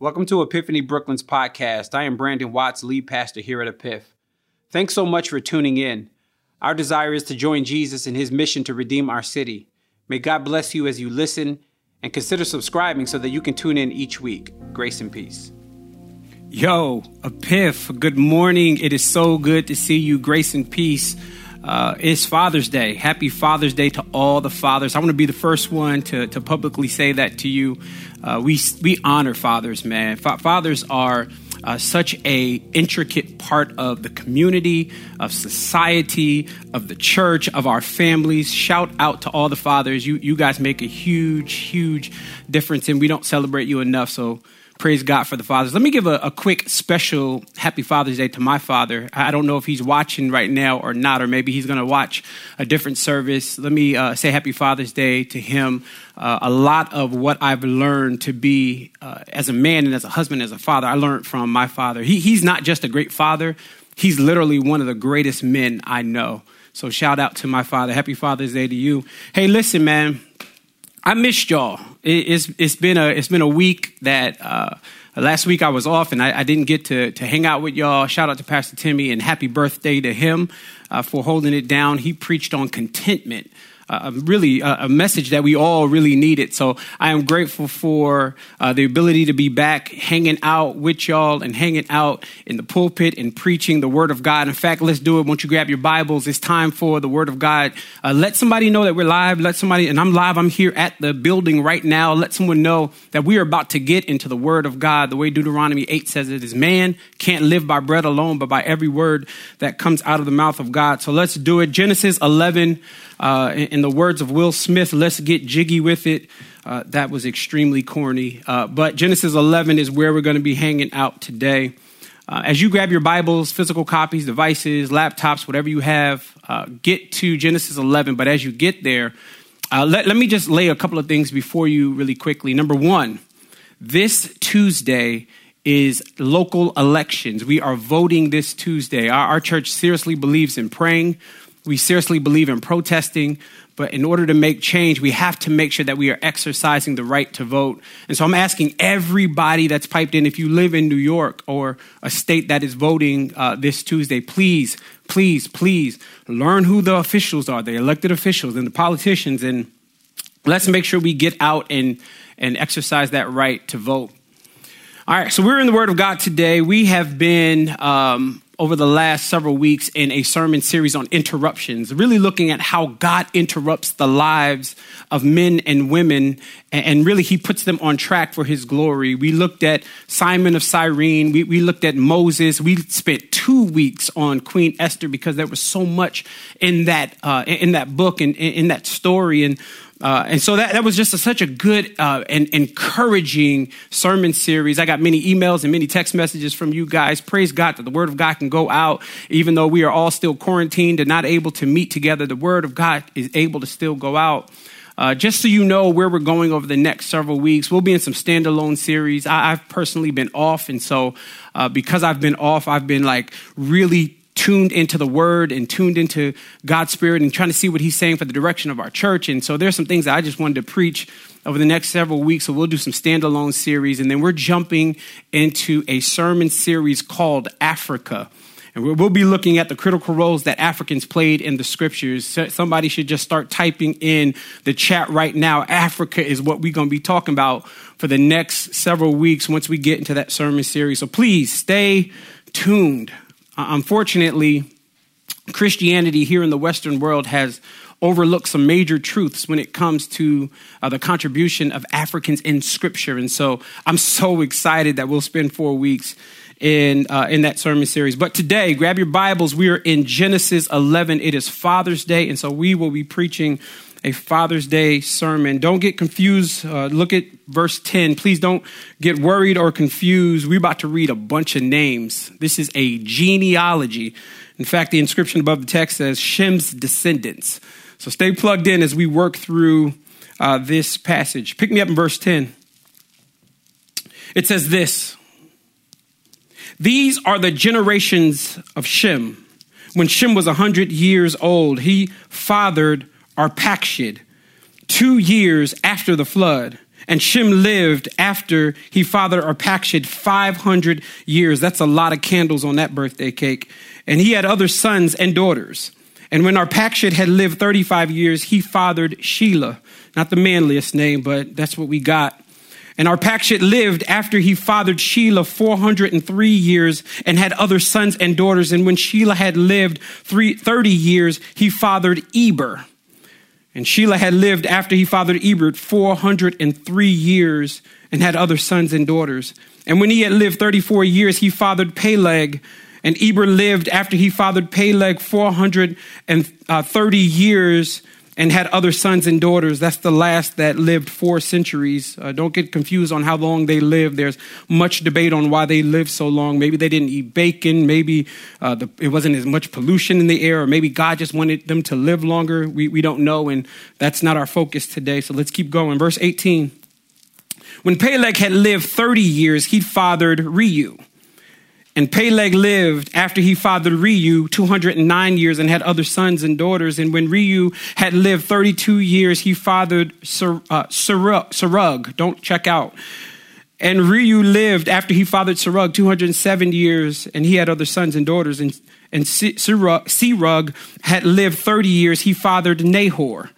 Welcome to Epiphany Brooklyn's podcast. I am Brandon Watts, lead pastor here at Epiph. Thanks so much for tuning in. Our desire is to join Jesus in his mission to redeem our city. May God bless you as you listen and consider subscribing so that you can tune in each week. Grace and peace. Yo, Epiph, good morning. It is so good to see you. Grace and peace. Uh, it's Father's Day. Happy Father's Day to all the fathers. I want to be the first one to, to publicly say that to you. Uh, we, we honor fathers, man. Fa- fathers are uh, such a intricate part of the community, of society, of the church, of our families. Shout out to all the fathers. You, you guys make a huge, huge difference, and we don't celebrate you enough. So praise God for the fathers. Let me give a, a, quick special happy Father's Day to my father. I don't know if he's watching right now or not, or maybe he's going to watch a different service. Let me uh, say happy Father's Day to him. Uh, a lot of what I've learned to be uh, as a man and as a husband, as a father, I learned from my father. He, he's not just a great father, he's literally one of the greatest men I know. So shout out to my father. Happy Father's Day to you. Hey, listen, man. I missed y'all. It's it's been a it's been a week that uh, last week I was off and I, I, didn't get to to hang out with y'all. Shout out to Pastor Timmy and happy birthday to him uh, for holding it down. He preached on contentment uh, really a, a, message that we all really needed. So I am grateful for uh, the ability to be back hanging out with y'all and hanging out in the pulpit and preaching the Word of God. In fact, let's do it. Once you grab your Bibles, it's time for the Word of God. Uh, let somebody know that we're live. Let somebody, and I'm live, I'm here at the building right now. Let someone know that we are about to get into the Word of God. The way Deuteronomy 8 says it is man can't live by bread alone, but by every word that comes out of the mouth of God. So let's do it. Genesis 11. Uh, in, the words of Will Smith, let's get jiggy with it. Uh, that was extremely corny. Uh, but Genesis 11 is where we're going to be hanging out today. Uh, as you grab your Bibles, physical copies, devices, laptops, whatever you have, uh, get to Genesis 11. But as you get there, uh, let, let me just lay a couple of things before you really quickly. Number one, this Tuesday is local elections. We are voting this Tuesday. Our, our church seriously believes in praying we seriously believe in protesting, but in order to make change, we have to make sure that we are exercising the right to vote. And so I'm asking everybody that's piped in, if you live in New York or a state that is voting uh, this Tuesday, please, please, please learn who the officials are, the elected officials and the politicians, and let's make sure we get out and, and exercise that right to vote. All right, so we're in the Word of God today. We have been um, over the last several weeks in a sermon series on interruptions, really looking at how God interrupts the lives of men and women, and really He puts them on track for His glory. We looked at Simon of Cyrene, we, we looked at Moses, we spent two weeks on Queen Esther because there was so much in that uh, in that book and in that story, and uh, and so that, that was just a, such a good uh, and encouraging sermon series. I got many emails and many text messages from you guys. Praise God that the Word of God can go out, even though we are all still quarantined and not able to meet together. The Word of God is able to still go out. Uh, just so you know where we're going over the next several weeks, we'll be in some standalone series. I, have personally been off, and so uh, because I've been off, I've been like really tuned into the word and tuned into God's spirit and trying to see what he's saying for the direction of our church. And so there's some things that I just wanted to preach over the next several weeks. So we'll do some standalone series. And then we're jumping into a sermon series called Africa. And we'll be looking at the critical roles that Africans played in the scriptures. Somebody should just start typing in the chat right now. Africa is what we're going to be talking about for the next several weeks once we get into that sermon series. So please stay tuned. Uh, unfortunately, Christianity here in the Western world has overlooked some major truths when it comes to uh, the contribution of Africans in Scripture. And so I'm so excited that we'll spend four weeks in, uh, in that sermon series. But today, grab your Bibles. We are in Genesis 11. It is Father's Day, and so we will be preaching a Father's Day sermon. Don't get confused. Uh, look at verse 10. Please don't get worried or confused. We're about to read a bunch of names. This is a genealogy. In fact, the inscription above the text says Shem's descendants. So stay plugged in as we work through uh, this passage. Pick me up in verse 10. It says this These are the generations of Shem. When Shem was 100 years old, he fathered Arpachshad two years after the flood. And Shem lived after he fathered Arpachshad 500 years. That's a lot of candles on that birthday cake. And he had other sons and daughters. And when Arpachshad had lived 35 years, he fathered Shelah. Not the manliest name, but that's what we got. And Arpachshad lived after he fathered Shelah 403 years and had other sons and daughters. And when Shelah had lived three, 30 years, he fathered Eber. And Shelah had lived after he fathered Eber 403 years and had other sons and daughters. And when he had lived 34 years, he fathered Peleg. And Eber lived after he fathered Peleg 430 uh, years and had other sons and daughters. That's the last that lived four centuries. Uh, don't get confused on how long they lived. There's much debate on why they lived so long. Maybe they didn't eat bacon. Maybe uh, the, it wasn't as much pollution in the air, or maybe God just wanted them to live longer. We, we don't know, and that's not our focus today. So let's keep going. Verse 18. When Peleg had lived 30 years, he fathered Reu. And Peleg lived after he fathered Reu 209 years and had other sons and daughters. And when Reu had lived 32 years, he fathered uh, Serug. Don't check out. And Reu lived after he fathered Serug 207 years, and he had other sons and daughters. And, and Serug had lived 30 years, he fathered Nahor.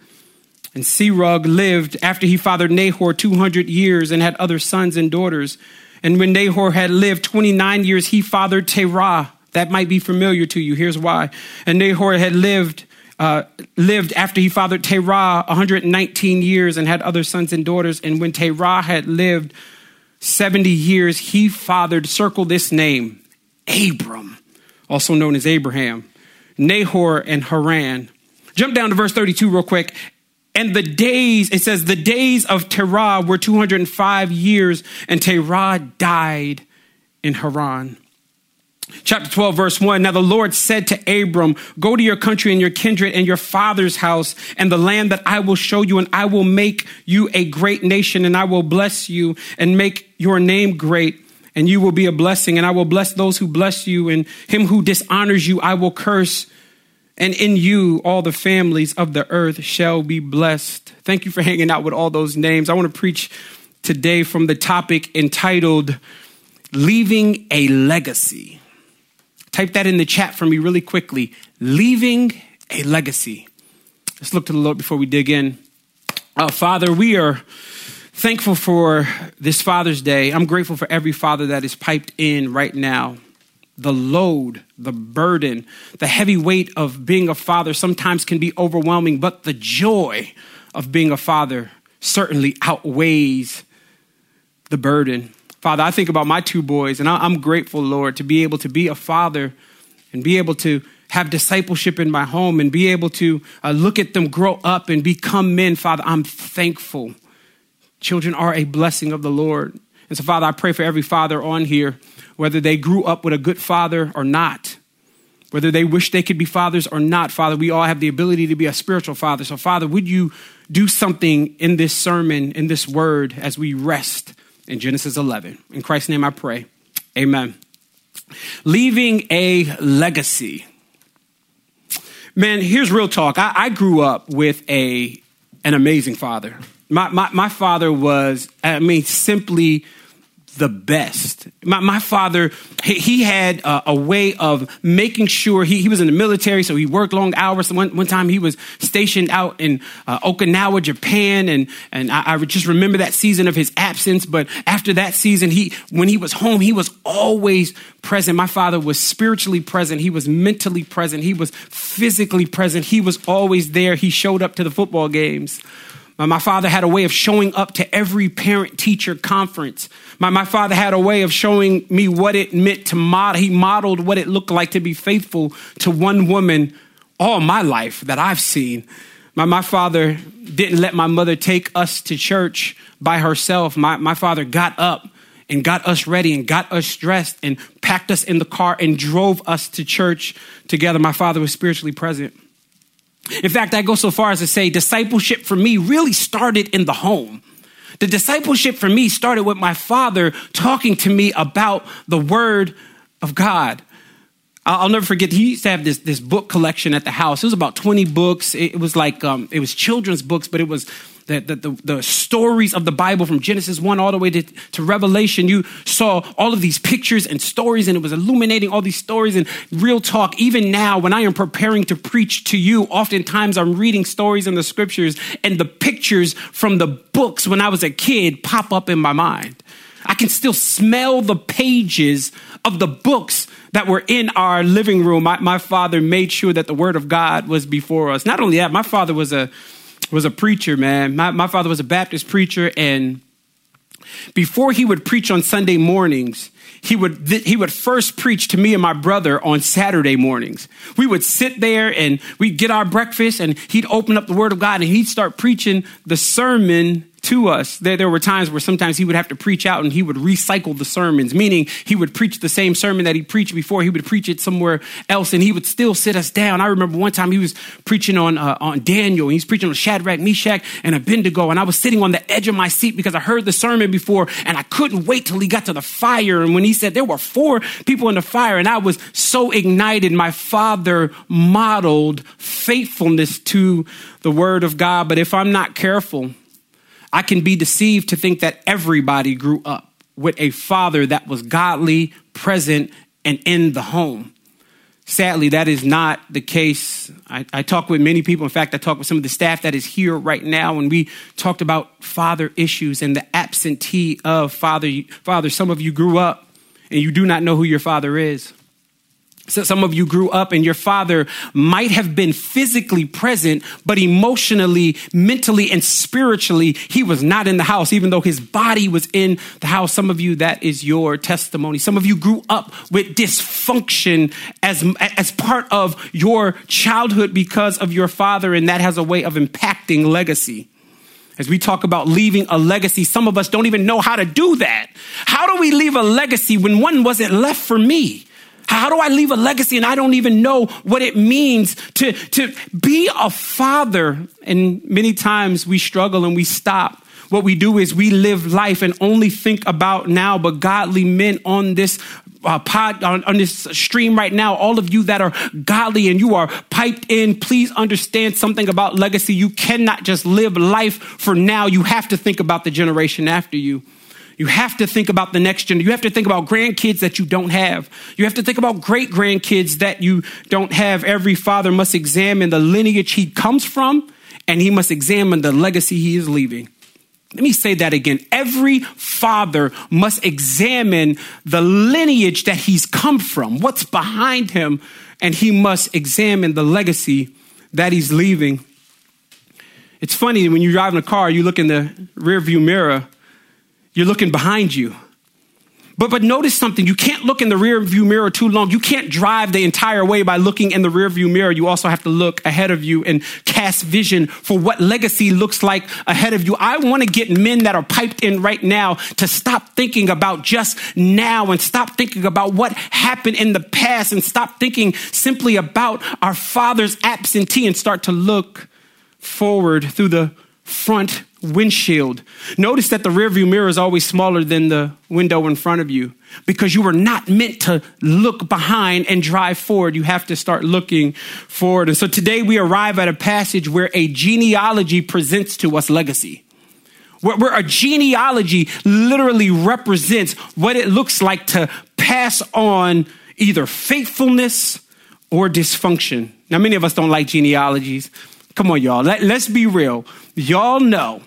And Serug lived after he fathered Nahor 200 years and had other sons and daughters. And when Nahor had lived 29 years, he fathered Terah. That might be familiar to you. Here's why. And Nahor had lived uh, lived after he fathered Terah 119 years and had other sons and daughters. And when Terah had lived 70 years, he fathered, circle this name, Abram, also known as Abraham, Nahor, and Haran. Jump down to verse 32 real quick. And the days, it says, the days of Terah were 205 years, and Terah died in Haran. Chapter 12, verse 1 Now the Lord said to Abram, Go to your country and your kindred and your father's house and the land that I will show you, and I will make you a great nation, and I will bless you and make your name great, and you will be a blessing. And I will bless those who bless you, and him who dishonors you, I will curse and in you all the families of the earth shall be blessed. Thank you for hanging out with all those names. I want to preach today from the topic entitled Leaving a Legacy. Type that in the chat for me really quickly. Leaving a legacy. Let's look to the Lord before we dig in. Uh, Father, we are thankful for this Father's Day. I'm grateful for every father that is piped in right now the load, the burden, the heavy weight of being a father sometimes can be overwhelming, but the joy of being a father certainly outweighs the burden. Father, I think about my two boys, and I'm grateful, Lord, to be able to be a father and be able to have discipleship in my home and be able to uh, look at them grow up and become men. Father, I'm thankful. Children are a blessing of the Lord. And so, Father, I pray for every father on here whether they grew up with a good father or not, whether they wish they could be fathers or not, Father, we all have the ability to be a spiritual father. So, Father, would you do something in this sermon, in this word, as we rest in Genesis 11? In Christ's name I pray. Amen. Leaving a legacy. Man, here's real talk. I, I grew up with a, an amazing father. My, my, my father was, I mean, simply the best. My, my father, he, he had a, a, way of making sure he, he was in the military, so he worked long hours. One, one time he was stationed out in uh, Okinawa, Japan, and, and I, I, just remember that season of his absence. But after that season, he, when he was home, he was always present. My father was spiritually present. He was mentally present. He was physically present. He was always there. He showed up to the football games. My father had a way of showing up to every parent teacher conference. My, my father had a way of showing me what it meant to model. He modeled what it looked like to be faithful to one woman all my life that I've seen. My, my father didn't let my mother take us to church by herself. My, my father got up and got us ready and got us dressed and packed us in the car and drove us to church together. My father was spiritually present. In fact, I go so far as to say discipleship for me really started in the home. The discipleship for me started with my father talking to me about the word of God. I'll never forget. He used to have this this book collection at the house. It was about twenty books. It was like um, it was children's books, but it was the, the, the, the, stories of the Bible from Genesis 1 all the way to, to Revelation. You saw all of these pictures and stories, and it was illuminating all these stories and real talk. Even now, when I am preparing to preach to you, oftentimes I'm reading stories in the scriptures, and the pictures from the books when I was a kid pop up in my mind. I can still smell the pages of the books that were in our living room. My, my father made sure that the word of God was before us. Not only that, my father was a was a preacher, man. My, my father was a Baptist preacher, and before he would preach on Sunday mornings, he would, he would first preach to me and my brother on Saturday mornings. We would sit there and we'd get our breakfast and he'd open up the word of God and he'd start preaching the sermon to us. There, there were times where sometimes he would have to preach out and he would recycle the sermons, meaning he would preach the same sermon that he preached before. He would preach it somewhere else and he would still sit us down. I remember one time he was preaching on, uh, on Daniel and he's preaching on Shadrach, Meshach, and Abednego. And I was sitting on the edge of my seat because I heard the sermon before and I couldn't wait till he got to the fire. And when he said there were four people in the fire and I was so ignited, my father modeled faithfulness to the word of God. But if I'm not careful, I can be deceived to think that everybody grew up with a father that was godly, present, and in the home. Sadly, that is not the case. I, I, talk with many people. In fact, I talk with some of the staff that is here right now, and we talked about father issues and the absentee of father. Father, some of you grew up and you do not know who your father is. So some of you grew up and your father might have been physically present, but emotionally, mentally, and spiritually, he was not in the house, even though his body was in the house. Some of you, that is your testimony. Some of you grew up with dysfunction as, as part of your childhood because of your father, and that has a way of impacting legacy. As we talk about leaving a legacy, some of us don't even know how to do that. How do we leave a legacy when one wasn't left for me? How do I leave a legacy and I don't even know what it means to, to be a father? And many times we struggle and we stop. What we do is we live life and only think about now, but godly men on this uh, pod, on, on this stream right now, all of you that are godly and you are piped in, please understand something about legacy. You cannot just live life for now. You have to think about the generation after you. You have to think about the next generation. You have to think about grandkids that you don't have. You have to think about great grandkids that you don't have. Every father must examine the lineage he comes from and he must examine the legacy he is leaving. Let me say that again. Every father must examine the lineage that he's come from, what's behind him, and he must examine the legacy that he's leaving. It's funny when you drive in a car, you look in the rearview mirror you're looking behind you. But, but notice something. You can't look in the rear view mirror too long. You can't drive the entire way by looking in the rear view mirror. You also have to look ahead of you and cast vision for what legacy looks like ahead of you. I want to get men that are piped in right now to stop thinking about just now and stop thinking about what happened in the past and stop thinking simply about our father's absentee and start to look forward through the front windshield. Notice that the rearview mirror is always smaller than the window in front of you because you were not meant to look behind and drive forward. You have to start looking forward. And so today we arrive at a passage where a genealogy presents to us legacy. Where, where a genealogy literally represents what it looks like to pass on either faithfulness or dysfunction. Now, many of us don't like genealogies. Come on, y'all. Let, let's be real. Y'all know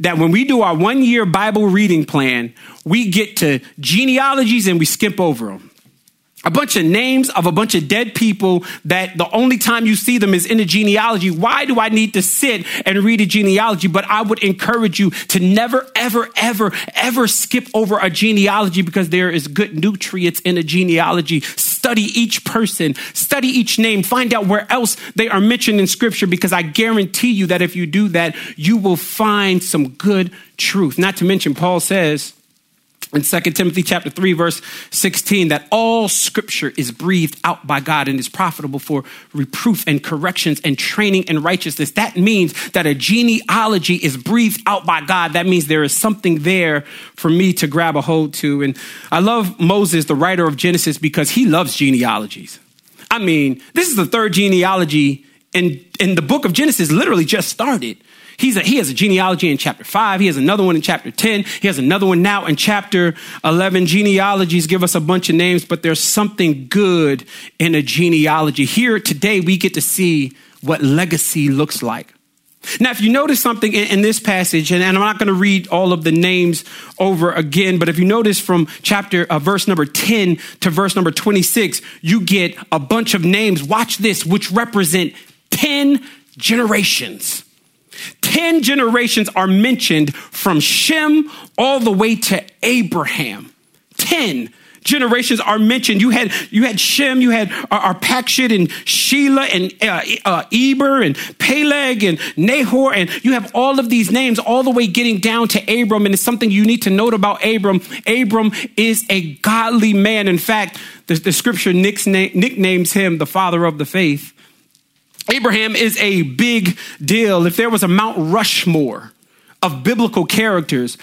that when we do our one year Bible reading plan, we get to genealogies and we skip over them. A bunch of names of a bunch of dead people that the only time you see them is in a genealogy. Why do I need to sit and read a genealogy? But I would encourage you to never, ever, ever, ever skip over a genealogy because there is good nutrients in a genealogy. Study each person, study each name, find out where else they are mentioned in scripture because I guarantee you that if you do that, you will find some good truth. Not to mention, Paul says, in 2 Timothy chapter 3 verse 16 that all scripture is breathed out by God and is profitable for reproof and corrections and training in righteousness. That means that a genealogy is breathed out by God. That means there is something there for me to grab a hold to. And I love Moses, the writer of Genesis, because he loves genealogies. I mean, this is the third genealogy and, and the book of Genesis literally just started. He's a, he has a genealogy in chapter 5. He has another one in chapter 10. He has another one now in chapter 11. Genealogies give us a bunch of names, but there's something good in a genealogy. Here today, we get to see what legacy looks like. Now, if you notice something in, in this passage, and, and, I'm not going to read all of the names over again, but if you notice from chapter, uh, verse number 10 to verse number 26, you get a bunch of names. Watch this, which represent 10 generations. 10 generations are mentioned from Shem all the way to Abraham. 10 generations are mentioned. You had you had Shem, you had Arpachshad and Shelah and uh, uh, Eber and Peleg and Nahor, and you have all of these names all the way getting down to Abram. And it's something you need to note about Abram. Abram is a godly man. In fact, the, the scripture nicknames him the father of the faith. Abraham is a big deal. If there was a Mount Rushmore of biblical characters,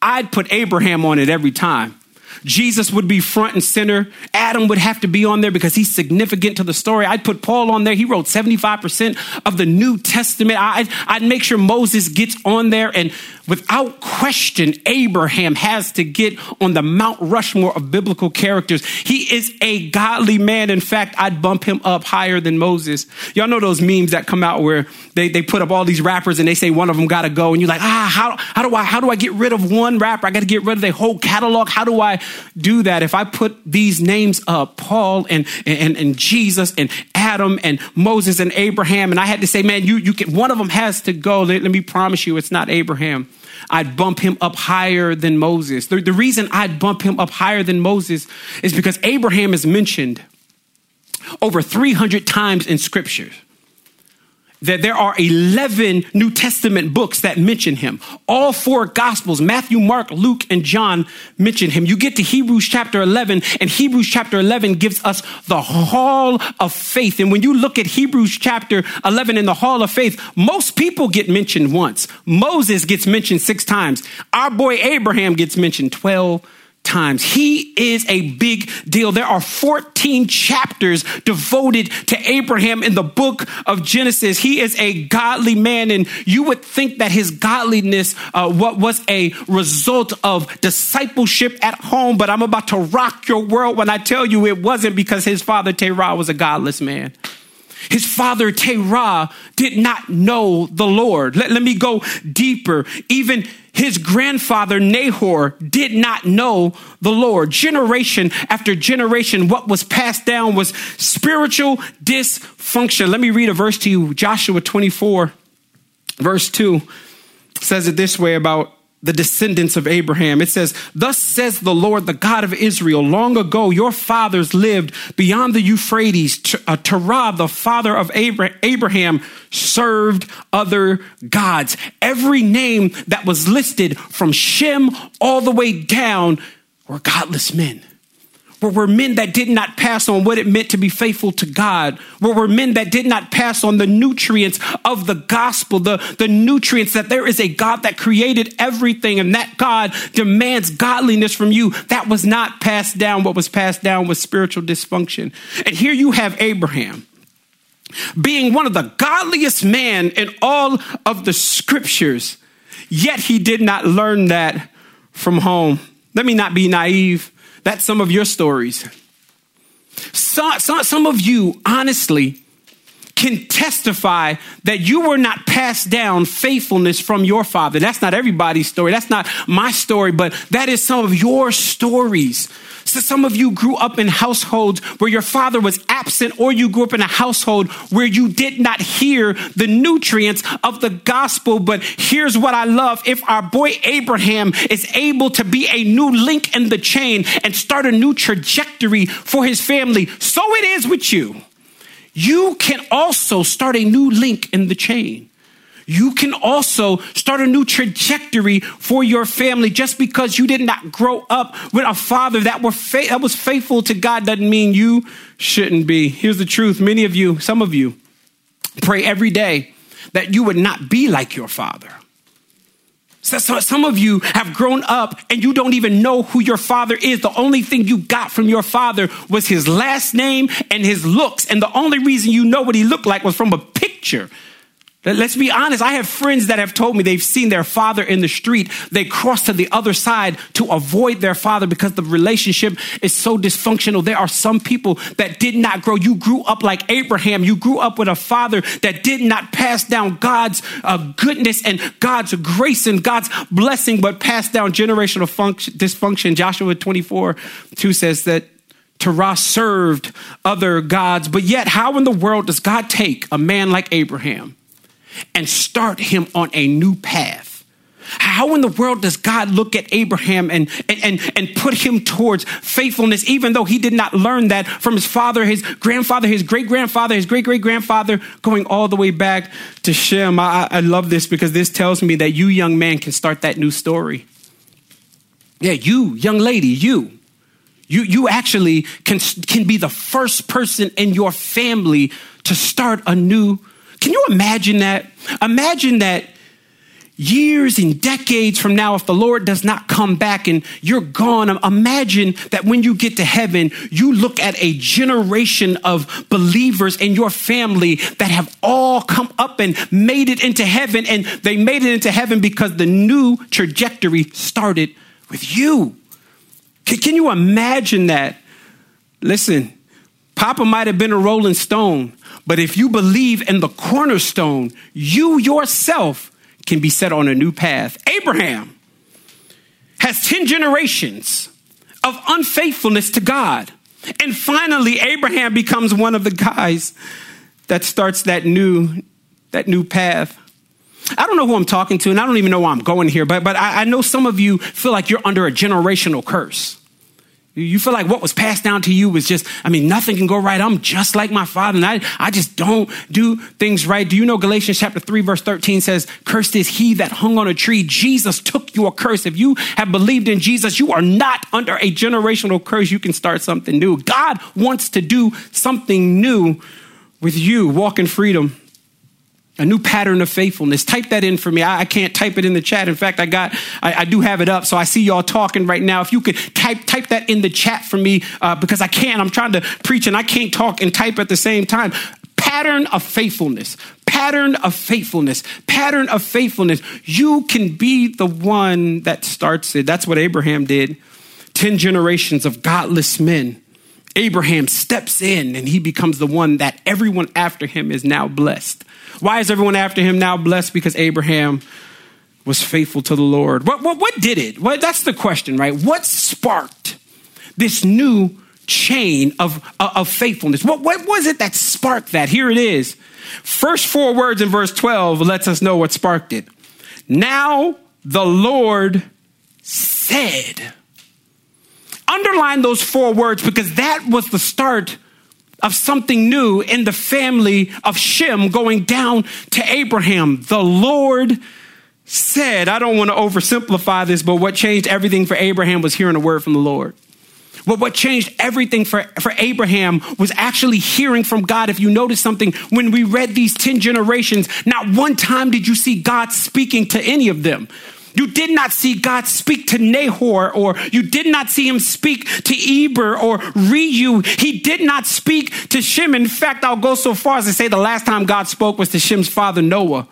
I'd put Abraham on it every time. Jesus would be front and center. Adam would have to be on there because he's significant to the story. I'd put Paul on there. He wrote 75% of the New Testament. I'd, I'd make sure Moses gets on there. And without question, Abraham has to get on the Mount Rushmore of biblical characters. He is a godly man. In fact, I'd bump him up higher than Moses. Y'all know those memes that come out where they, they put up all these rappers and they say one of them got to go. And you're like, ah, how, how do I, how do I get rid of one rapper? I got to get rid of their whole catalog. How do I do that? If I put these names up, Paul and, and, and Jesus and Adam and Moses and Abraham, and I had to say, man, you, you can, one of them has to go. Let, let me promise you, it's not Abraham. I'd bump him up higher than Moses. The, the reason I'd bump him up higher than Moses is because Abraham is mentioned over 300 times in scriptures that there are 11 New Testament books that mention him. All four gospels, Matthew, Mark, Luke, and John mention him. You get to Hebrews chapter 11 and Hebrews chapter 11 gives us the hall of faith. And when you look at Hebrews chapter 11 in the hall of faith, most people get mentioned once. Moses gets mentioned six times. Our boy Abraham gets mentioned 12 times. He is a big deal. There are 14 chapters devoted to Abraham in the book of Genesis. He is a godly man, and you would think that his godliness uh, what was a result of discipleship at home, but I'm about to rock your world when I tell you it wasn't because his father Terah was a godless man. His father Terah did not know the Lord. Let, let me go deeper. Even his grandfather Nahor did not know the Lord. Generation after generation, what was passed down was spiritual dysfunction. Let me read a verse to you. Joshua 24, verse 2 says it this way about the descendants of Abraham. It says, Thus says the Lord, the God of Israel, long ago your fathers lived beyond the Euphrates. Uh, Terah, the father of Abraham, served other gods. Every name that was listed from Shem all the way down were godless men where were men that did not pass on what it meant to be faithful to God, where were men that did not pass on the nutrients of the gospel, the, the nutrients that there is a God that created everything and that God demands godliness from you. That was not passed down. What was passed down was spiritual dysfunction. And here you have Abraham being one of the godliest men in all of the scriptures, yet he did not learn that from home. Let me not be naive. That's some of your stories. Some, some, some of you, honestly, can testify that you were not passed down faithfulness from your father. That's not everybody's story. That's not my story, but that is some of your stories. So some of you grew up in households where your father was absent, or you grew up in a household where you did not hear the nutrients of the gospel. But here's what I love. If our boy Abraham is able to be a new link in the chain and start a new trajectory for his family, so it is with you. You can also start a new link in the chain you can also start a new trajectory for your family. Just because you did not grow up with a father that, were fa- that was faithful to God doesn't mean you shouldn't be. Here's the truth many of you, some of you, pray every day that you would not be like your father. So, so some of you have grown up and you don't even know who your father is. The only thing you got from your father was his last name and his looks. And the only reason you know what he looked like was from a picture Let's be honest. I have friends that have told me they've seen their father in the street. They cross to the other side to avoid their father because the relationship is so dysfunctional. There are some people that did not grow. You grew up like Abraham. You grew up with a father that did not pass down God's uh, goodness and God's grace and God's blessing, but passed down generational function, dysfunction. Joshua 24 2 says that Terah served other gods, but yet how in the world does God take a man like Abraham? And start him on a new path. How in the world does God look at Abraham and, and, and, and, put him towards faithfulness, even though he did not learn that from his father, his grandfather, his great grandfather, his great great grandfather, going all the way back to Shem? I, I love this because this tells me that you, young man, can start that new story. Yeah, you, young lady, you. You, you actually can, can be the first person in your family to start a new can you imagine that? Imagine that years and decades from now, if the Lord does not come back and you're gone, imagine that when you get to heaven, you look at a generation of believers in your family that have all come up and made it into heaven. And they made it into heaven because the new trajectory started with you. Can, you imagine that? Listen, Papa might have been a rolling stone, but if you believe in the cornerstone, you yourself can be set on a new path. Abraham has 10 generations of unfaithfulness to God. And finally, Abraham becomes one of the guys that starts that new, that new path. I don't know who I'm talking to, and I don't even know why I'm going here, but, but I, I know some of you feel like you're under a generational curse. You feel like what was passed down to you was just, I mean, nothing can go right. I'm just like my father, and I, I just don't do things right. Do you know Galatians chapter 3, verse 13 says, Cursed is he that hung on a tree. Jesus took your curse. If you have believed in Jesus, you are not under a generational curse. You can start something new. God wants to do something new with you. Walk in freedom a new pattern of faithfulness. Type that in for me. I, I can't type it in the chat. In fact, I got, I, I, do have it up, so I see y'all talking right now. If you could type type that in the chat for me, uh, because I can't. I'm trying to preach and I can't talk and type at the same time. Pattern of faithfulness. Pattern of faithfulness. Pattern of faithfulness. You can be the one that starts it. That's what Abraham did. Ten generations of godless men. Abraham steps in and he becomes the one that everyone after him is now blessed. Why is everyone after him now blessed? Because Abraham was faithful to the Lord. What, what, what did it? That's the question, right? What sparked this new chain of, uh, of faithfulness? What, what was it that sparked that? Here it is. First four words in verse 12 lets us know what sparked it. Now the Lord said. Underline those four words because that was the start of something new in the family of Shem going down to Abraham. The Lord said, I don't want to oversimplify this, but what changed everything for Abraham was hearing a word from the Lord. But what changed everything for, for Abraham was actually hearing from God. If you notice something, when we read these 10 generations, not one time did you see God speaking to any of them. You did not see God speak to Nahor, or you did not see him speak to Eber or Reu. He did not speak to Shem. In fact, I'll go so far as to say the last time God spoke was to Shem's father, Noah.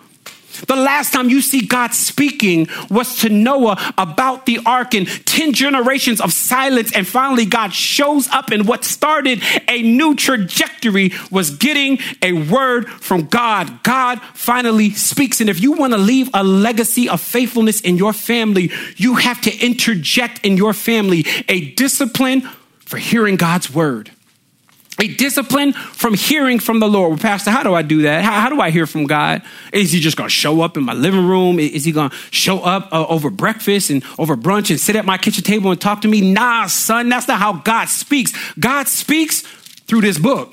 The last time you see God speaking was to Noah about the ark and 10 generations of silence. And finally, God shows up, and what started a new trajectory was getting a word from God. God finally speaks. And if you want to leave a legacy of faithfulness in your family, you have to interject in your family a discipline for hearing God's word a discipline from hearing from the Lord. Well, Pastor, how do I do that? How, how do I hear from God? Is he just going to show up in my living room? Is he going to show up uh, over breakfast and over brunch and sit at my kitchen table and talk to me? Nah, son, that's not how God speaks. God speaks through this book.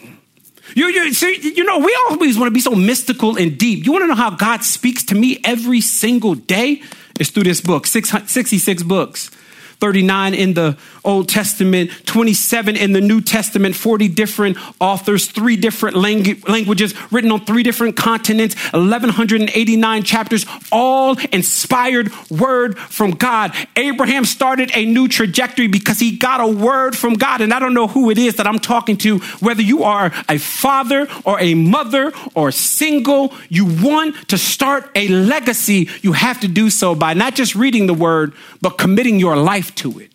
You, you, see, you know, we always want to be so mystical and deep. You want to know how God speaks to me every single day? It's through this book, 66 books. 39 in the Old Testament, 27 in the New Testament, 40 different authors, three different langu- languages, written on three different continents, 1189 chapters, all inspired word from God. Abraham started a new trajectory because he got a word from God. And I don't know who it is that I'm talking to, whether you are a father or a mother or single, you want to start a legacy, you have to do so by not just reading the word, but committing your life to it.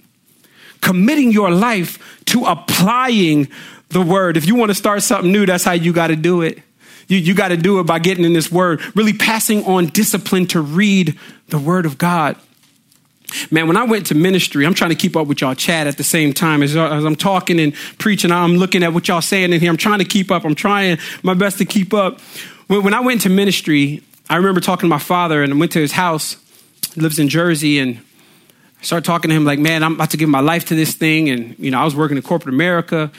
Committing your life to applying the word. If you want to start something new, that's how you got to do it. You, you got to do it by getting in this word, really passing on discipline to read the word of God. Man, when I went to ministry, I'm trying to keep up with y'all chat at the same time as, as, I'm talking and preaching. I'm looking at what y'all saying in here. I'm trying to keep up. I'm trying my best to keep up. When, when I went to ministry, I remember talking to my father and I went to his house. He lives in Jersey and I started talking to him like, man, I'm about to give my life to this thing. And, you know, I was working in corporate America.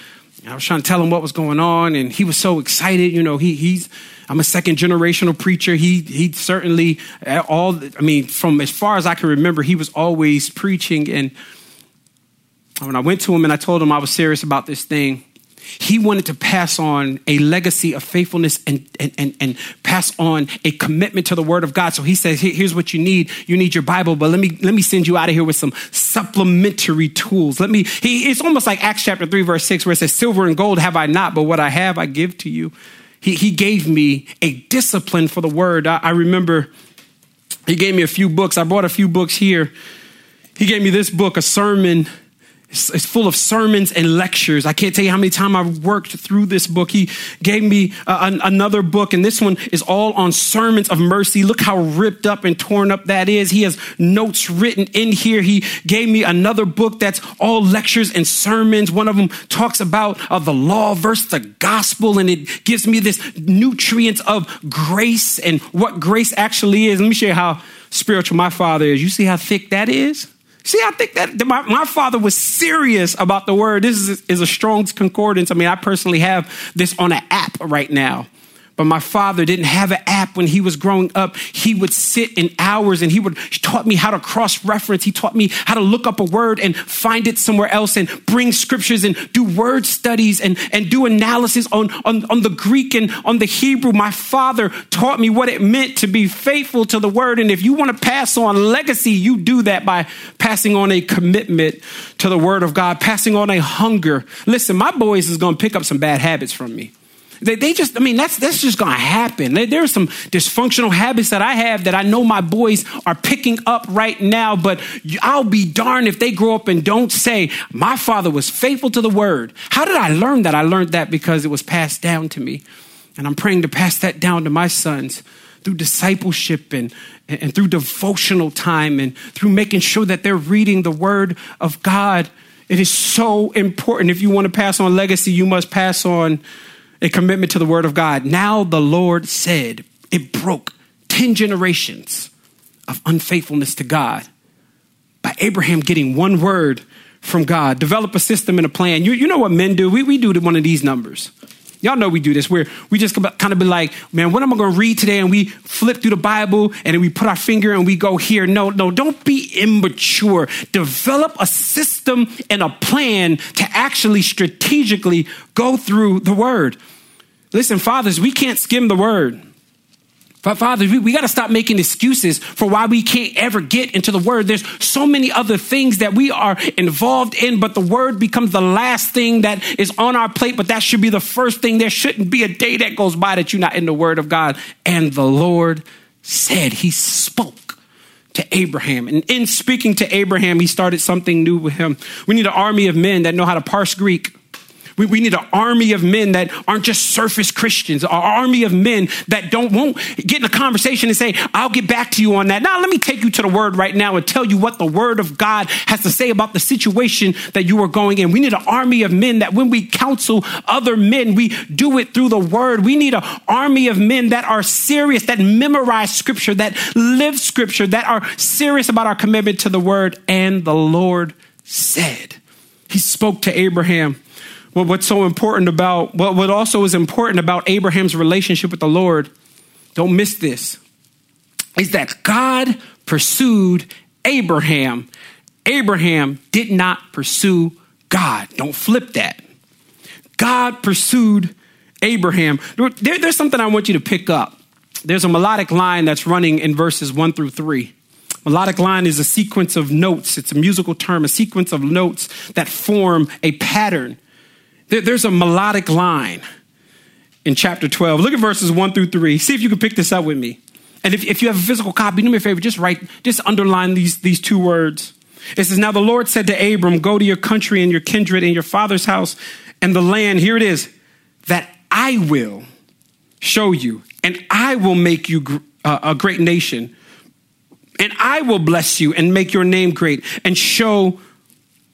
I was trying to tell him what was going on, and he was so excited. You know, he, he's I'm a second generational preacher. He he certainly all I mean, from as far as I can remember, he was always preaching. And when I went to him and I told him I was serious about this thing, he wanted to pass on a legacy of faithfulness and, and, and, and, pass on a commitment to the word of God. So he says, here's what you need. You need your Bible, but let me, let me send you out of here with some supplementary tools. Let me, he, it's almost like Acts chapter 3, verse 6, where it says, Silver and gold have I not, but what I have I give to you. He, he gave me a discipline for the word. I, I remember he gave me a few books. I brought a few books here. He gave me this book, a sermon it's, full of sermons and lectures. I can't tell you how many times I've worked through this book. He gave me an, another book, and this one is all on sermons of mercy. Look how ripped up and torn up that is. He has notes written in here. He gave me another book that's all lectures and sermons. One of them talks about uh, the law versus the gospel, and it gives me this nutrients of grace and what grace actually is. Let me show you how spiritual my father is. You see how thick that is? See, I think that my, my father was serious about the word. This is, is a strong concordance. I mean, I personally have this on an app right now. But my father didn't have an app when he was growing up. He would sit in hours and he would he taught me how to cross reference. He taught me how to look up a word and find it somewhere else and bring scriptures and do word studies and, and do analysis on, on, on the Greek and on the Hebrew. My father taught me what it meant to be faithful to the word. And if you want to pass on legacy, you do that by passing on a commitment to the word of God, passing on a hunger. Listen, my boys is going to pick up some bad habits from me. They, they just, I mean, that's, that's just going to happen. There are some dysfunctional habits that I have that I know my boys are picking up right now, but I'll be darned if they grow up and don't say, my father was faithful to the word. How did I learn that? I learned that because it was passed down to me. And I'm praying to pass that down to my sons through discipleship and, and through devotional time and through making sure that they're reading the word of God. It is so important. If you want to pass on legacy, you must pass on a commitment to the word of God. Now the Lord said, it broke 10 generations of unfaithfulness to God by Abraham getting one word from God. Develop a system and a plan. You, you know what men do? We, we do one of these numbers. Y'all know we do this where we just kind of be like, man, what am I going to read today? And we flip through the Bible and then we put our finger and we go here. No, no, don't be immature. Develop a system and a plan to actually strategically go through the word. Listen, fathers, we can't skim the word. But fathers, we, we got to stop making excuses for why we can't ever get into the word. There's so many other things that we are involved in, but the word becomes the last thing that is on our plate, but that should be the first thing. There shouldn't be a day that goes by that you're not in the word of God. And the Lord said, He spoke to Abraham. And in speaking to Abraham, He started something new with him. We need an army of men that know how to parse Greek we, we need an army of men that aren't just surface Christians, an army of men that don't won't get in a conversation and say, I'll get back to you on that. Now, let me take you to the word right now and tell you what the word of God has to say about the situation that you are going in. We need an army of men that when we counsel other men, we do it through the word. We need an army of men that are serious, that memorize scripture, that live scripture, that are serious about our commitment to the word. And the Lord said, He spoke to Abraham well, what's so important about, what, what also is important about Abraham's relationship with the Lord, don't miss this, is that God pursued Abraham Abraham did not pursue God. Don't flip that. God pursued Abraham. There, there's something I want you to pick up. There's a melodic line that's running in verses one through three. Melodic line is a sequence of notes. It's a musical term, a sequence of notes that form a pattern. There, there's a melodic line in chapter 12. Look at verses 1 through 3. See if you can pick this up with me. And if, if you have a physical copy, do me a favor, just write, just underline these, these two words. It says, Now the Lord said to Abram, Go to your country and your kindred and your father's house and the land, here it is, that I will show you, and I will make you uh, a great nation, and I will bless you and make your name great and show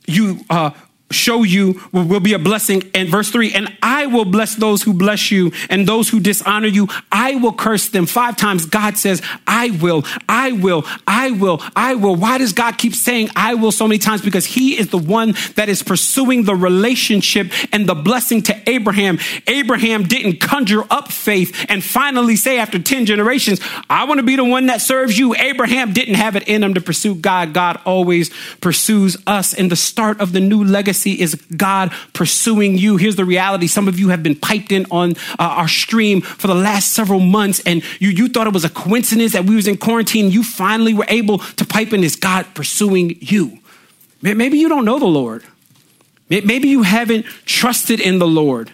you uh, show you will be a blessing. And verse three, and I will bless those who bless you and those who dishonor you. I will curse them. Five times God says, I will, I will, I will, I will. Why does God keep saying I will so many times? Because he is the one that is pursuing the relationship and the blessing to Abraham. Abraham didn't conjure up faith and finally say after 10 generations, I want to be the one that serves you. Abraham didn't have it in him to pursue God. God always pursues us. In the start of the new legacy, legacy is God pursuing you. Here's the reality. Some of you have been piped in on uh, our stream for the last several months and you, you thought it was a coincidence that we was in quarantine. You finally were able to pipe in. Is God pursuing you? Maybe you don't know the Lord. Maybe you haven't trusted in the Lord.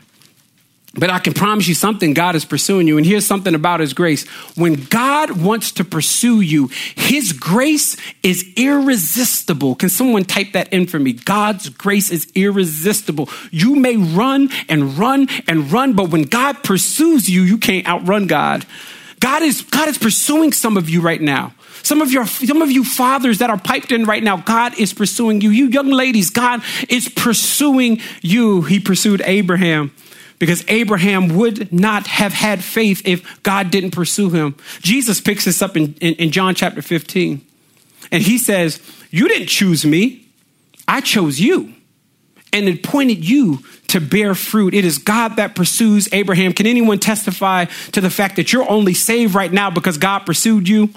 But I can promise you something God is pursuing you. And here's something about His grace. When God wants to pursue you, His grace is irresistible. Can someone type that in for me? God's grace is irresistible. You may run and run and run, but when God pursues you, you can't outrun God. God is, God is pursuing some of you right now. Some of your, some of you fathers that are piped in right now, God is pursuing you. You young ladies, God is pursuing you. He pursued Abraham because Abraham would not have had faith if God didn't pursue him. Jesus picks this up in, in, in, John chapter 15. And he says, You didn't choose me, I chose you and appointed you to bear fruit. It is God that pursues Abraham. Can anyone testify to the fact that you're only saved right now because God pursued you?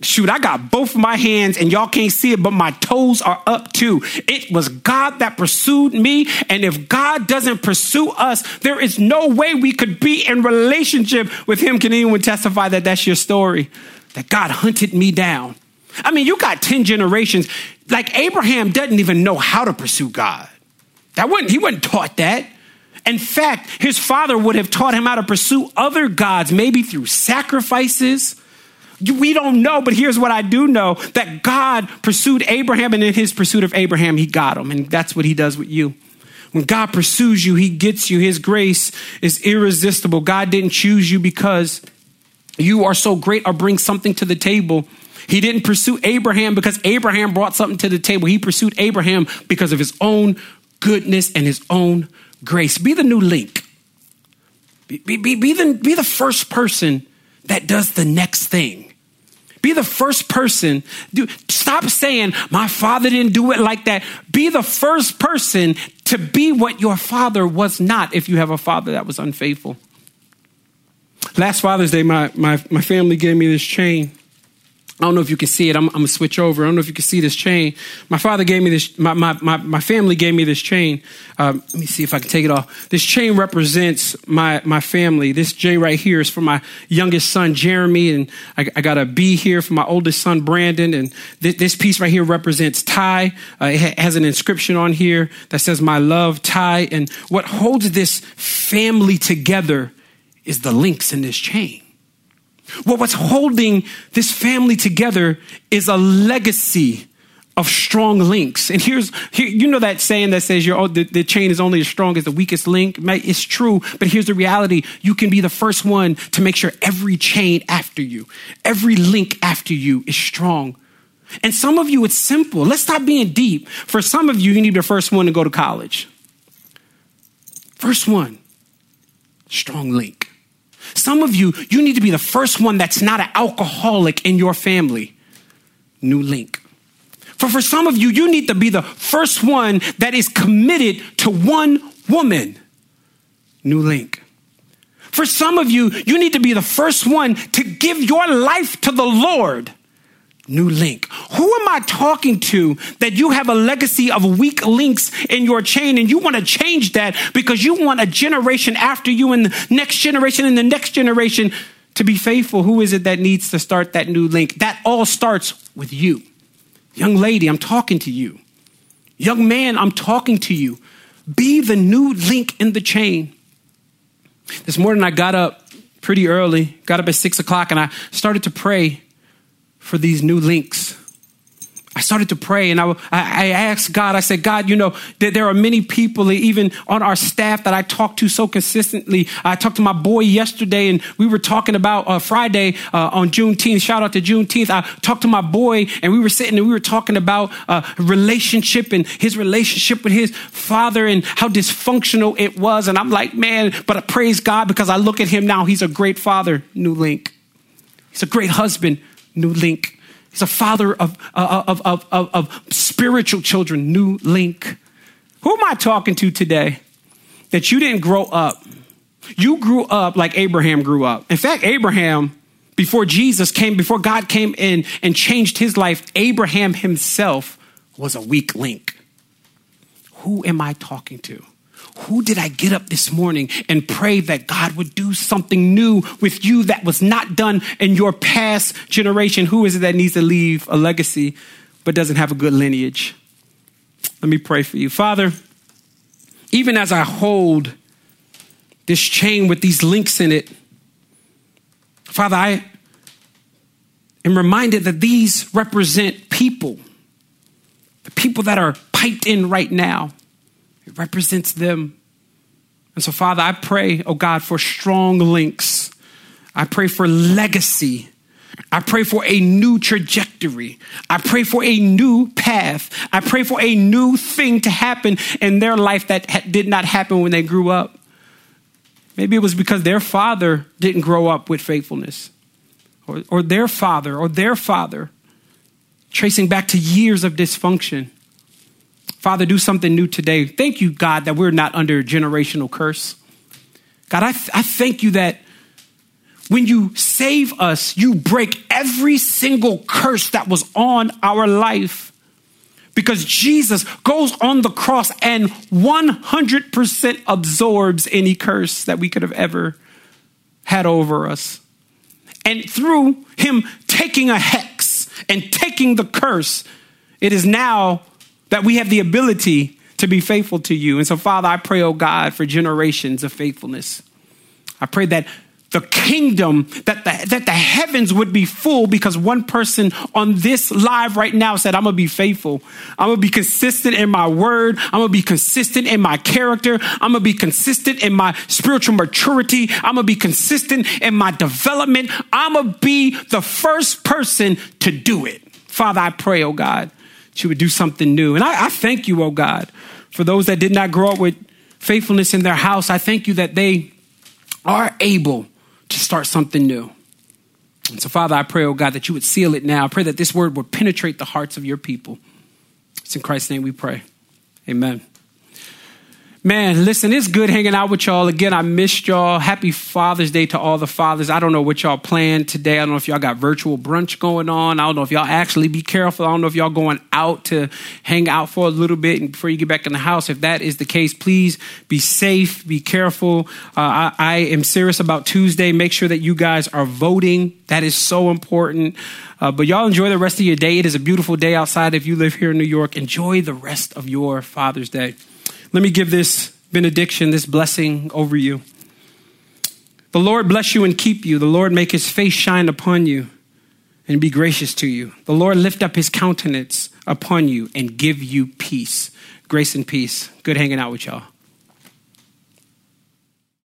Shoot, I got both of my hands and y'all can't see it, but my toes are up too. It was God that pursued me. And if God doesn't pursue us, there is no way we could be in relationship with Him. Can anyone testify that that's your story? That God hunted me down. I mean, you got 10 generations. Like Abraham doesn't even know how to pursue God. That wasn't, he wasn't taught that. In fact, his father would have taught him how to pursue other gods, maybe through sacrifices we don't know, but here's what I do know that God pursued Abraham, and in his pursuit of Abraham, he got him. And that's what he does with you. When God pursues you, he gets you. His grace is irresistible. God didn't choose you because you are so great or bring something to the table. He didn't pursue Abraham because Abraham brought something to the table. He pursued Abraham because of his own goodness and his own grace. Be the new link. Be, be, be, the, be the first person that does the next thing. Be the first person. Do, stop saying, my father didn't do it like that. Be the first person to be what your father was not if you have a father that was unfaithful. Last Father's Day, my, my, my family gave me this chain. I don't know if you can see it. I'm, I'm, gonna switch over. I don't know if you can see this chain. My father gave me this. My my my, my family gave me this chain. Um, let me see if I can take it off. This chain represents my my family. This J right here is for my youngest son Jeremy, and I, I got a B here for my oldest son Brandon. And th- this piece right here represents Ty. Uh, it ha- has an inscription on here that says "My love, Ty." And what holds this family together is the links in this chain. Well, what's holding this family together is a legacy of strong links. And here's, here, you know that saying that says your, the, the chain is only as strong as the weakest link? It's true, but here's the reality. You can be the first one to make sure every chain after you, every link after you is strong. And some of you, it's simple. Let's stop being deep. For some of you, you need the first one to go to college. First one, strong link. Some of you, you need to be the first one that's not an alcoholic in your family. New link. For, for some of you, you need to be the first one that is committed to one woman. New link. For some of you, you need to be the first one to give your life to the Lord. New link. Who am I talking to that you have a legacy of weak links in your chain and you want to change that because you want a generation after you and the next generation and the next generation to be faithful? Who is it that needs to start that new link? That all starts with you. Young lady, I'm talking to you. Young man, I'm talking to you. Be the new link in the chain. This morning I got up pretty early, got up at six o'clock, and I started to pray for these new links. I started to pray and I, I asked God, I said, God, you know, that there are many people, even on our staff, that I talk to so consistently. I talked to my boy yesterday and we were talking about uh, Friday uh, on Juneteenth. Shout out to Juneteenth. I talked to my boy and we were sitting and we were talking about uh, relationship and his relationship with his father and how dysfunctional it was. And I'm like, man, but I praise God because I look at him now. He's a great father, New Link. He's a great husband, New Link. He's a father of, uh, of, of, of, of spiritual children, New Link. Who am I talking to today that you didn't grow up? You grew up like Abraham grew up. In fact, Abraham, before Jesus came, before God came in and changed his life, Abraham himself was a weak link. Who am I talking to? Who did I get up this morning and pray that God would do something new with you that was not done in your past generation? Who is it that needs to leave a legacy but doesn't have a good lineage? Let me pray for you. Father, even as I hold this chain with these links in it, Father, I am reminded that these represent people, the people that are piped in right now. Represents them. And so, Father, I pray, oh God, for strong links. I pray for legacy. I pray for a new trajectory. I pray for a new path. I pray for a new thing to happen in their life that ha- did not happen when they grew up. Maybe it was because their father didn't grow up with faithfulness, or, or their father, or their father, tracing back to years of dysfunction. Father, do something new today. Thank you, God, that we're not under a generational curse. God, I, th- I thank you that when you save us, you break every single curse that was on our life. Because Jesus goes on the cross and 100% absorbs any curse that we could have ever had over us. And through him taking a hex and taking the curse, it is now that we have the ability to be faithful to you. And so, Father, I pray, oh God, for generations of faithfulness. I pray that the kingdom, that the, that the heavens would be full because one person on this live right now said, I'm gonna be faithful. I'm gonna be consistent in my word. I'm gonna be consistent in my character. I'm gonna be consistent in my spiritual maturity. I'm gonna be consistent in my development. I'm gonna be the first person to do it. Father, I pray, oh God, she would do something new. And I, I thank you, oh God, for those that did not grow up with faithfulness in their house. I thank you that they are able to start something new. And so, Father, I pray, oh God, that you would seal it now. I pray that this word would penetrate the hearts of your people. It's in Christ's name we pray. Amen. Man, listen, it's good hanging out with y'all. Again, I missed y'all. Happy Father's Day to all the fathers. I don't know what y'all planned today. I don't know if y'all got virtual brunch going on. I don't know if y'all actually be careful. I don't know if y'all going out to hang out for a little bit and before you get back in the house. If that is the case, please be safe, be careful. Uh, I, I am serious about Tuesday. Make sure that you guys are voting. That is so important. Uh, but y'all enjoy the rest of your day. It is a beautiful day outside. If you live here in New York, enjoy the rest of your Father's Day. Let me give this benediction, this blessing over you. The Lord bless you and keep you. The Lord make his face shine upon you and be gracious to you. The Lord lift up his countenance upon you and give you peace. Grace and peace. Good hanging out with y'all.